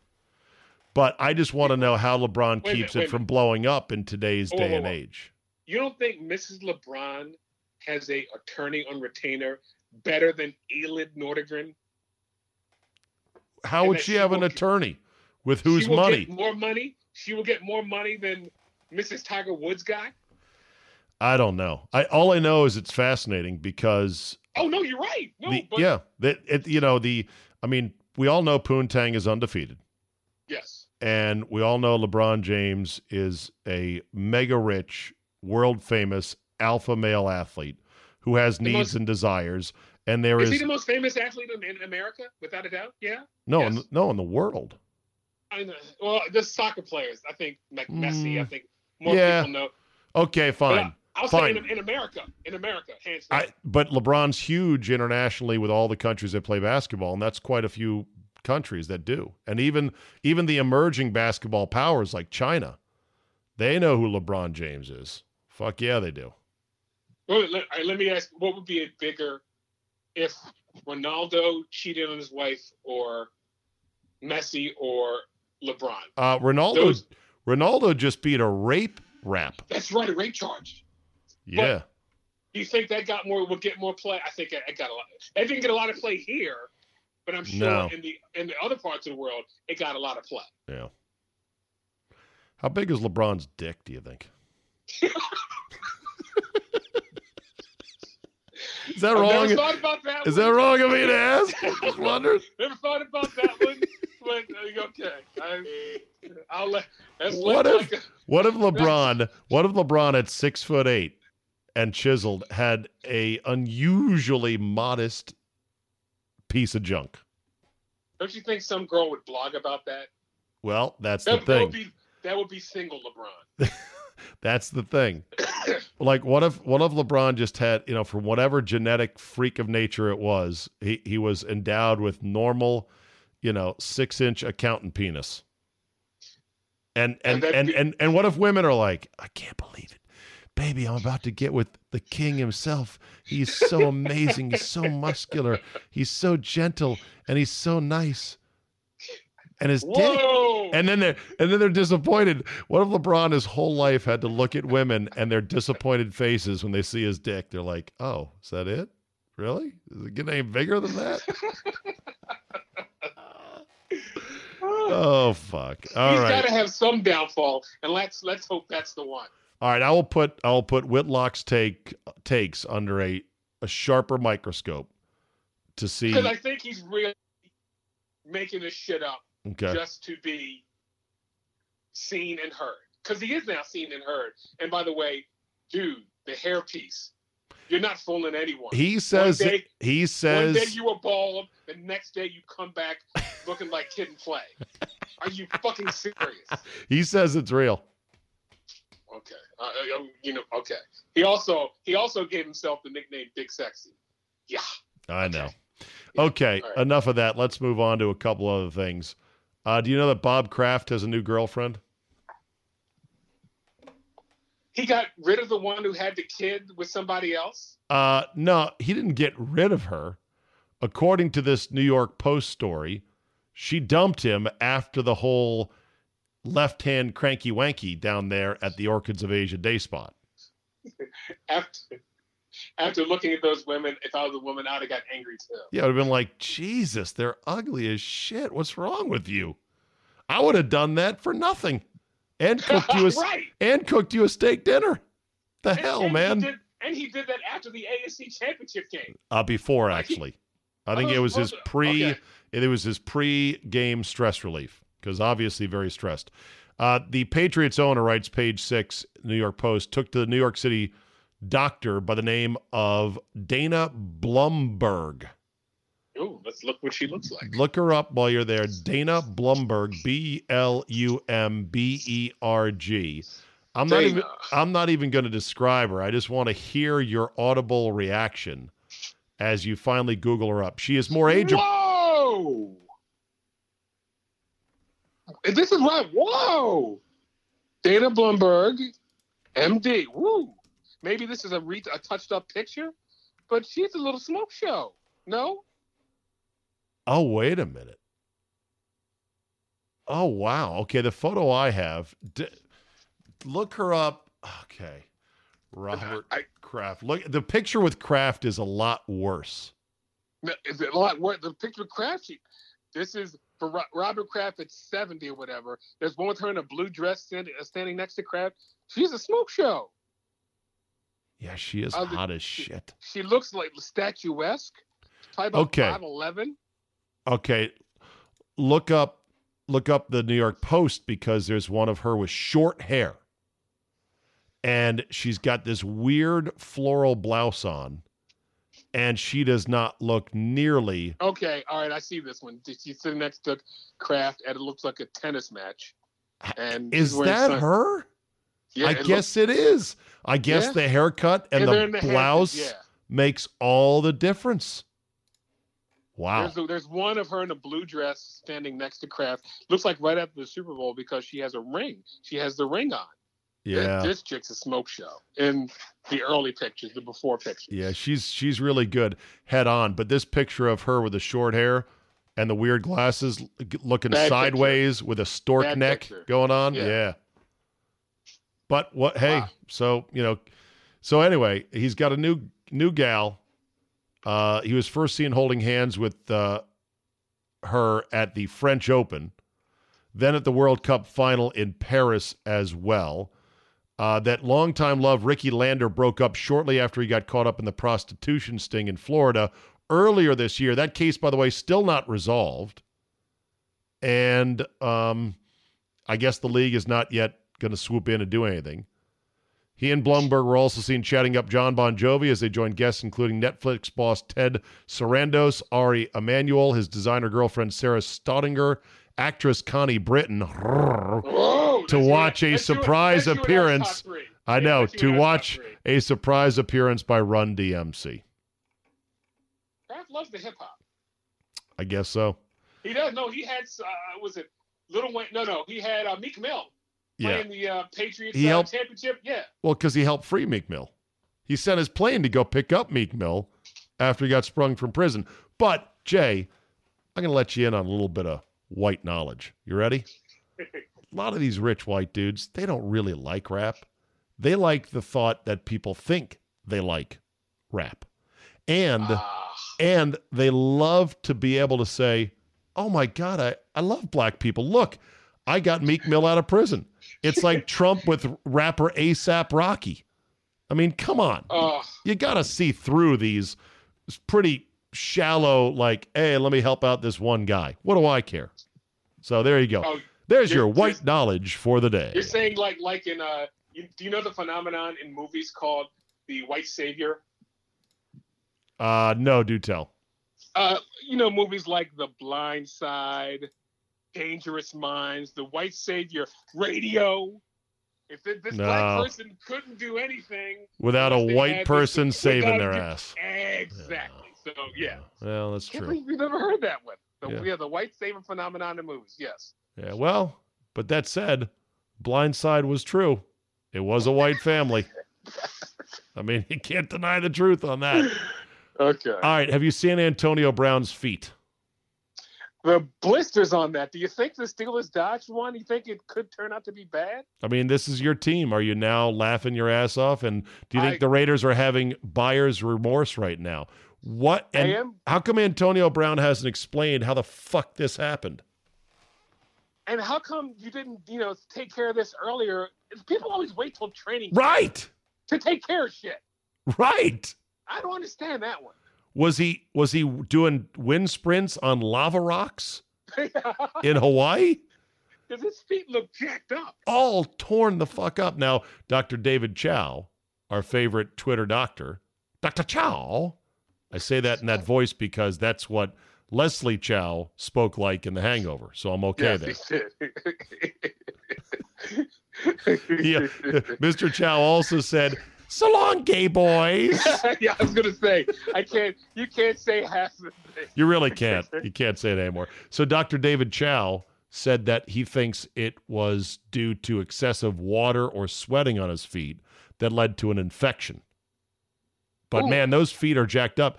S1: But I just want to know how LeBron
S2: Wait
S1: keeps
S2: minute,
S1: it from blowing up in today's
S2: Whoa,
S1: day
S2: whoa,
S1: and
S2: whoa.
S1: age.
S2: You don't think Mrs. LeBron has a attorney on retainer better than Elin Nordegren?
S1: How
S2: And
S1: would she
S2: she
S1: have an attorney with whose money?
S2: Get more money. She will get more money than Mrs. Tiger Woods guy.
S1: I don't know. I all I know is it's fascinating because
S2: Oh no, you're right. No,
S1: the,
S2: but
S1: yeah, that it, you know the. I mean, we all know Poontang is undefeated,
S2: yes,
S1: and we all know LeBron James is a mega rich, world famous alpha male athlete who has
S2: The
S1: needs
S2: most-
S1: and desires. And there
S2: is
S1: is
S2: he the most famous athlete in, in America, without a doubt? Yeah.
S1: no,
S2: yes.
S1: in, no in the world.
S2: I know. Well, the soccer players. I think like Messi. I
S1: Mm,
S2: think more
S1: yeah,
S2: people know.
S1: Okay, fine.
S2: I, I'll
S1: fine.
S2: say in, in America, in America, hands down.
S1: I, but LeBron's huge internationally with all the countries that play basketball, and that's quite a few countries that do. And even even the emerging basketball powers like China They know who LeBron James is. Fuck yeah, they do.
S2: Well, let, let me ask, what would be a bigger if Ronaldo cheated on his wife or Messi or LeBron?
S1: Uh, Ronaldo
S2: Those-
S1: Ronaldo just beat a rape rap.
S2: That's right, a rape charge.
S1: Yeah.
S2: Do you think that got more? Will get more play? I think it, got a lot. It didn't get a lot of play here, but I'm sure
S1: No.
S2: in the in the other parts of the world, it got a lot of play.
S1: Yeah. How big is LeBron's dick, do you think? <laughs> is that
S2: I've
S1: wrong?
S2: never thought about that.
S1: Is
S2: one.
S1: that wrong of me to ask? <laughs> Just wondered. <laughs>
S2: Never thought about that one. But uh, okay, I, I'll let.
S1: What if-
S2: like a-
S1: What if LeBron? What if LeBron at six foot eight and chiseled had a unusually modest piece of junk?
S2: don't you think some girl would blog about that?
S1: Well, that's the
S2: That, that would
S1: thing.
S2: be that would be single LeBron. <laughs>
S1: That's the thing. <coughs> Like, what if what if LeBron just had, you know, from whatever genetic freak of nature it was, he he was endowed with normal, you know, six inch accountant penis. And and
S2: And
S1: and
S2: be-
S1: and, and what if women are like, I can't believe it. Baby, I'm about to get with the king himself. He's so amazing. He's so muscular. He's so gentle and he's so nice. And his dick and then they're and then they're disappointed. What if LeBron his whole life had to look at women and their disappointed faces when they see his dick? They're like, "Oh, is that it? Really? Is it getting any bigger than that?" <laughs> oh fuck! All
S2: He's
S1: right,
S2: got to have some downfall, and let's let's hope that's the one.
S1: All right. I will put I will put Whitlock's take takes under a a sharper microscope to see.
S2: Because I think he's really making this shit up
S1: Okay,
S2: just to be seen and heard. Because he is now seen and heard. And by the way, dude, the hairpiece, you're not fooling anyone.
S1: he says
S2: day-
S1: he
S2: One day you were bald, the next day you come back looking like Kid and Play. Are you fucking serious? <laughs>
S1: he says it's real.
S2: Okay, uh, uh, you know, okay. He also he also gave himself the nickname Big Sexy. Yeah.
S1: I know. <laughs> Okay,
S2: all right.
S1: enough of that. Let's move on to a couple other things. Uh, do you know that Bob Kraft has a new girlfriend?
S2: He got rid of the one who had the kid with somebody else.
S1: Uh, no, he didn't get rid of her. According to this New York Post story, she dumped him after the whole left hand cranky wanky down there at the Orchids of Asia day spot. <laughs>
S2: After after looking at those women, if I was a woman, I'd have got angry too.
S1: Yeah, I would have been like, Jesus, they're ugly as shit. What's wrong with you? I would have done that for nothing. And cooked you a, <laughs>
S2: right.
S1: and cooked you a steak dinner. The
S2: And-
S1: hell,
S2: and
S1: man.
S2: He did, and he did that after the AFC championship game.
S1: Uh, before actually, I think
S2: Oh,
S1: it was his pre.
S2: Okay.
S1: It was his pre-game stress relief because obviously very stressed. Uh, the Patriots owner writes, page six, New York Post took to the New York City doctor by the name of Dana Blumberg.
S2: Oh, let's look what she looks like.
S1: Look her up while you're there. Dana Blumberg, B L U M B E R G. I'm not even. I'm not even going to describe her. I just want to hear your audible reaction as you finally Google her up. She is more age.
S2: Whoa! This is right. Whoa! Dana Blumberg, MD. Woo! Maybe this is a, re- a touched up picture, but she's a little smoke show. No?
S1: Oh, wait a minute. Oh, wow. Okay, the photo I have. D- look her up. Okay, Robert
S2: I,
S1: Kraft. Look, the picture with Kraft is a lot worse.
S2: is it a lot worse? The picture of Kraft, she, this is for Ro- Robert Kraft at 70 or whatever. There's one with her in a blue dress standing, uh, standing next to Kraft. She's a smoke show.
S1: Yeah, she is
S2: the-
S1: hot as shit.
S2: She looks like statuesque. Probably about
S1: Okay.
S2: 5'11.
S1: Okay, look up look up the New York Post because there's one of her with short hair. And she's got this weird floral blouse on and she does not look nearly
S2: Okay, all right, I see this one. She's sitting next to Kraft, and it looks like a tennis match. And
S1: Is that
S2: sun-
S1: her?
S2: Yeah,
S1: I
S2: it
S1: guess it is. I guess
S2: Yeah.
S1: the haircut and
S2: And
S1: the
S2: the
S1: blouse
S2: yeah.
S1: makes all the difference. Wow.
S2: There's, there's one of her in a blue dress standing next to Kraft. Looks like right after the Super Bowl because she has a ring. She has the ring on.
S1: Yeah.
S2: This, chick's a smoke show in the early pictures, the before pictures.
S1: Yeah, she's she's really good head on. But this picture of her with the short hair and the weird glasses, looking
S2: Bad
S1: sideways with a stork
S2: Bad
S1: neck
S2: picture.
S1: going on.
S2: Yeah.
S1: Yeah. But what? Hey,
S2: Wow.
S1: so you know, so anyway, he's got a new new gal. Uh, he was first seen holding hands with uh, her at the French Open, then at the World Cup final in Paris as well. Uh, that longtime love, Ricki Lander, broke up shortly after he got caught up in the prostitution sting in Florida earlier this year. That case, by the way, still not resolved. And um, I guess the league is not yet going to swoop in and do anything. He and Blumberg were also seen chatting up Jon Bon Jovi as they joined guests including Netflix boss Ted Sarandos, Ari Emanuel, his designer girlfriend Sarah Staudinger, actress Connie Britton. To watch a surprise
S2: that's you in our
S1: appearance. I know, to
S2: in our top
S1: watch a surprise appearance by Run DMC.
S2: Kraft loves the hip hop.
S1: I guess so.
S2: He does. No, he had. Uh, was it Little Wayne? No, no. He had uh, Meek Mill
S1: Yeah.
S2: playing the uh, Patriots
S1: He
S2: uh,
S1: helped-
S2: championship. Yeah.
S1: Well, because he helped free Meek Mill. He sent his plane to go pick up Meek Mill after he got sprung from prison. But, Jay, I'm going to let you in on a little bit of white knowledge. You ready? <laughs> A lot of these rich white dudes, they don't really like rap. They like the thought that people think they like rap. And
S2: Ah,
S1: and they love to be able to say, "Oh my god, I I love black people. Look, I got Meek Mill out of prison." It's like <laughs> Trump with rapper ASAP Rocky. I mean, come on.
S2: oh,
S1: You got to see through these pretty shallow like, "Hey, let me help out this one guy. What do I care?" So there you go.
S2: oh,
S1: There's
S2: you're
S1: your white knowledge for the day.
S2: you're saying like like in uh, you, do you know the phenomenon in movies called the white savior?
S1: Uh no, do tell.
S2: Uh, you know, movies like The Blind Side, Dangerous Minds, The White Savior, Radio. If th- this
S1: No.
S2: black person couldn't do anything,
S1: Without a white person
S2: this-
S1: saving their ass.
S2: Exactly. So yeah,
S1: Well, that's true.
S2: you've never heard that one. The,
S1: Yeah.
S2: yeah. the white savior phenomenon in movies. Yes.
S1: Yeah, well, but that said, Blindside was true. It was a white family. I mean, <laughs> you can't deny the truth on that. <laughs>
S2: Okay.
S1: All right, have you seen Antonio Brown's feet?
S2: the blisters on that. Do you think the Steelers dodged one? You think it could turn out to be bad?
S1: I mean, this is your team. Are you now laughing your ass off? And do you think
S2: I-
S1: the Raiders are having buyer's remorse right now? What?
S2: I
S1: And
S2: am.
S1: how come Antonio Brown hasn't explained how the fuck this happened?
S2: And how come you didn't, you know, take care of this earlier? People always wait till training
S1: Right,
S2: to take care of shit.
S1: right.
S2: I don't understand that one.
S1: Was he was he doing wind sprints on lava rocks <laughs> in Hawaii?
S2: Because his feet look jacked up.
S1: all torn the fuck up. Now, Dr. David Chao, our favorite Twitter doctor, Dr. Chao, I say that in that voice because that's what Leslie Chow spoke like in The Hangover. So I'm okay
S2: yes,
S1: there.
S2: he. <laughs>
S1: Yeah. Mr. Chow also said, So long, gay boys. <laughs>
S2: yeah, I was gonna say I can't. You can't say half the thing.
S1: You really can't. You can't say it anymore. So Dr. David Chao said that he thinks it was due to excessive water or sweating on his feet that led to an infection. But
S2: Ooh.
S1: man, those feet are jacked up.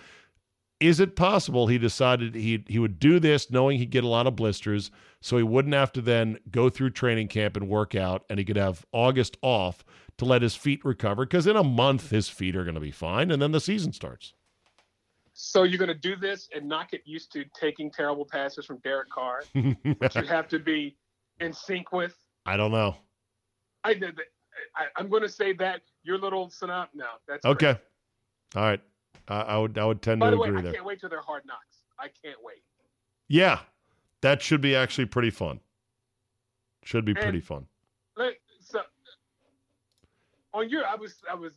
S1: Is it possible he decided he he would do this knowing he'd get a lot of blisters so he wouldn't have to then go through training camp and work out and he could have August off to let his feet recover because in a month his feet are going to be fine and then the season starts.
S2: So you're gonna do this and not get used to taking terrible passes from Derek Carr, <laughs> which you have to be in sync with.
S1: I don't know.
S2: I did. I, I'm gonna say that your little synop. No, that's
S1: Okay.
S2: great.
S1: All right. I I would I would tend
S2: By
S1: to
S2: the way,
S1: agree
S2: I
S1: there.
S2: can't wait till they're hard knocks. I can't wait.
S1: Yeah. That should be actually pretty fun. Should be
S2: And-
S1: pretty fun.
S2: Let, so on your, I was I was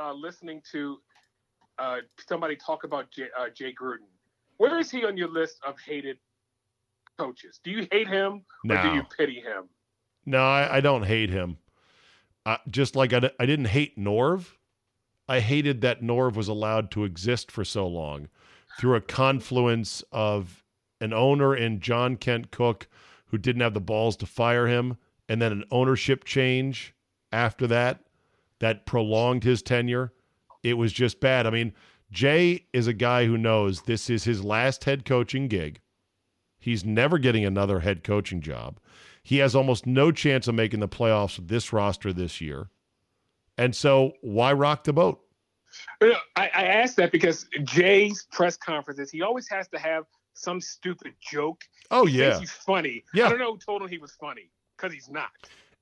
S2: uh, listening to uh, somebody talk about Jay, uh, Jay Gruden. Where is he on your list of hated coaches? Do you hate him or do you pity him?
S1: No, I, I don't hate him. Uh, just like I, I didn't hate Norv. I hated that Norv was allowed to exist for so long through a confluence of an owner in John Kent Cooke who didn't have the balls to fire him, and then an ownership change after that that prolonged his tenure, it was just bad. I mean, Jay is a guy who knows this is his last head coaching gig. He's never getting another head coaching job. He has almost no chance of making the playoffs with this roster this year. And so, why rock the boat?
S2: I, I asked that because Jay's press conferences, he always has to have some stupid joke.
S1: Oh yeah,
S2: he's funny.
S1: Yeah.
S2: I don't know who told him he was funny because he's not.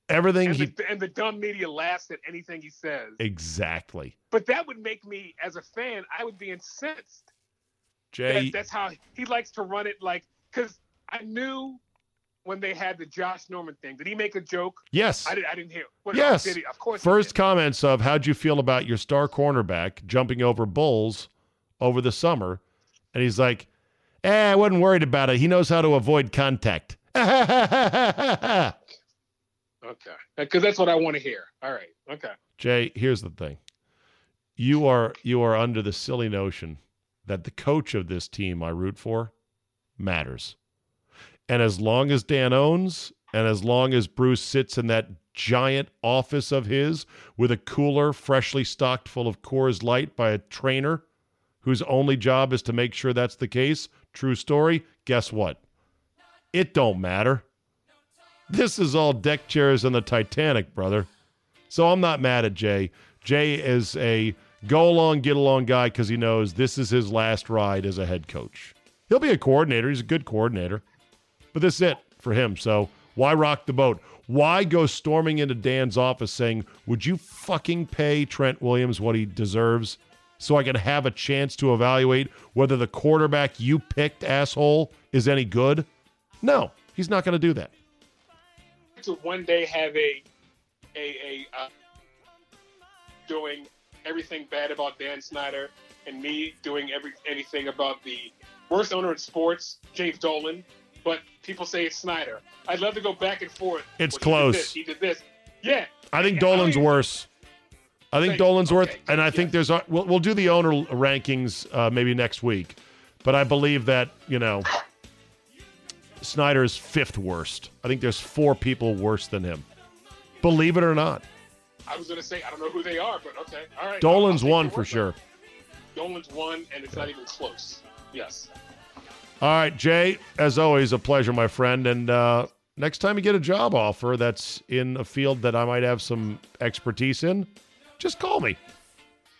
S1: everything
S2: And,
S1: he
S2: the, and the dumb media laughs at anything he says.
S1: exactly.
S2: But that would make me, as a fan, I would be incensed.
S1: Jay,
S2: That, that's how he likes to run it. Like, because I knew when they had the Josh Norman thing. Did he make a joke?
S1: yes.
S2: I, did, I didn't hear. What,
S1: Yes.
S2: Did he? Of course.
S1: First comments of how'd you feel about your star cornerback jumping over bulls over the summer? And he's like, eh, I wasn't worried about it. He knows how to avoid contact. <laughs>
S2: Okay. Because that's what I want to hear. All right. Okay.
S1: Jay, here's the thing. You are you are under the silly notion that the coach of this team I root for matters. And as long as Dan owns and as long as Bruce sits in that giant office of his with a cooler freshly stocked full of Coors Light by a trainer whose only job is to make sure that's the case, true story, guess what? It don't matter. This is all deck chairs on the Titanic, brother. So I'm not mad at Jay. Jay is a go along, get along guy because he knows this is his last ride as a head coach. He'll be a coordinator. He's a good coordinator. But this is it for him. So why rock the boat? Why go storming into Dan's office saying, Would you fucking pay Trent Williams what he deserves so I can have a chance to evaluate whether the quarterback you picked, asshole, is any good? No, he's not going to do that.
S2: To one day have a, a, a, uh, doing everything bad about Dan Snyder and me doing every anything about the worst owner in sports, James Dolan. But people say it's Snyder. I'd love to go back and forth.
S1: It's
S2: Well,
S1: close.
S2: He did this. He did this. Yeah.
S1: I think
S2: Yeah,
S1: Dolan's
S2: I mean-
S1: worse. I think Dolan's worth,
S2: okay,
S1: and I think there's we'll, we'll do the owner rankings uh, maybe next week, but I believe that you know Snyder's fifth worst. I think there's four people worse than him. Believe it or not,
S2: I was gonna say I don't know who they are, but okay, all right.
S1: Dolan's
S2: I'll take
S1: one for sure.
S2: Dolan's one, and it's not even close. Yes.
S1: All right, Jay, as always, a pleasure, my friend. And uh, next time you get a job offer that's in a field that I might have some expertise in, just call me.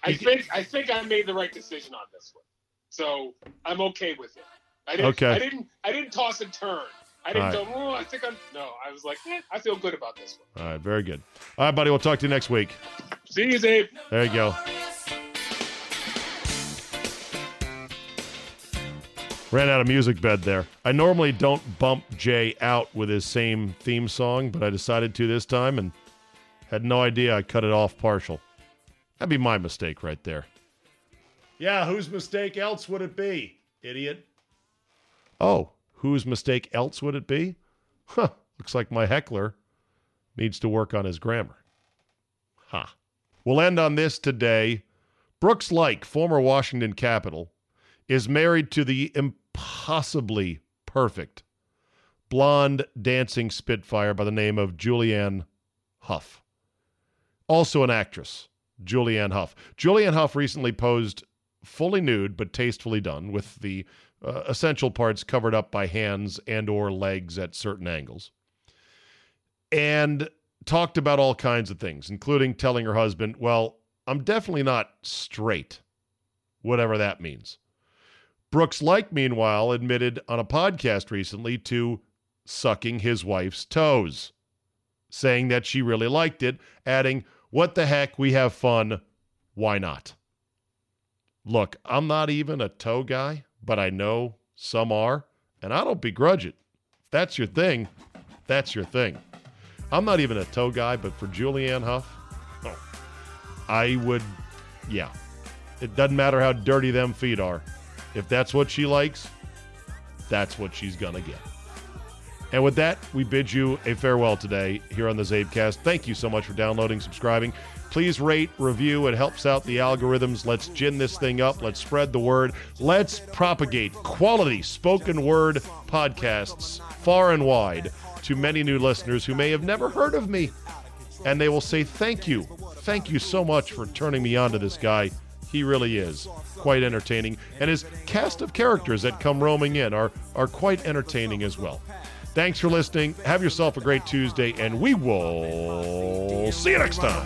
S2: I think I think I made the right decision on this one, so I'm okay with it. I didn't.
S1: Okay.
S2: I didn't. I didn't toss and turn. I didn't
S1: All
S2: go. Oh, I think I'm. No, I was like, eh, I feel good about this one.
S1: All right, very good. All right, buddy, we'll talk to you next week.
S2: See you, Dave.
S1: There you go. Ran out of music bed there. I normally don't bump Jay out with his same theme song, but I decided to this time and had no idea I cut it off partial. That'd be my mistake right there. Yeah, whose mistake else would it be, idiot? Oh, whose mistake else would it be? Huh, looks like my heckler needs to work on his grammar. Ha. We'll end on this today. Brooks Laich, former Washington Capital, is married to the impossibly perfect blonde dancing spitfire by the name of Julianne Hough. Also an actress, Julianne Hough. Julianne Hough recently posed fully nude but tastefully done with the uh, essential parts covered up by hands and or legs at certain angles. And talked about all kinds of things, including telling her husband, Well, I'm definitely not straight, whatever that means. Brooks Laich, meanwhile, admitted on a podcast recently to sucking his wife's toes, saying that she really liked it, adding, What the heck? We have fun. Why not? Look, I'm not even a toe guy, but I know some are, and I don't begrudge it. If that's your thing, that's your thing. I'm not even a toe guy, but for Julianne Hough, oh, I would, yeah. It doesn't matter how dirty them feet are. If that's what she likes, that's what she's going to get. And with that, we bid you a farewell today here on the CzabeCast. Thank you so much for downloading, subscribing. Please rate, review. It helps out the algorithms. Let's gin this thing up. Let's spread the word. Let's propagate quality spoken word podcasts far and wide to many new listeners who may have never heard of me. and they will say, Thank you. Thank you so much for turning me on to this guy. He really is quite entertaining. And his cast of characters that come roaming in are, are quite entertaining as well. Thanks for listening. Have yourself a great Tuesday, and we will see you next time.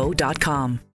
S3: Cancerscreeninfo.com.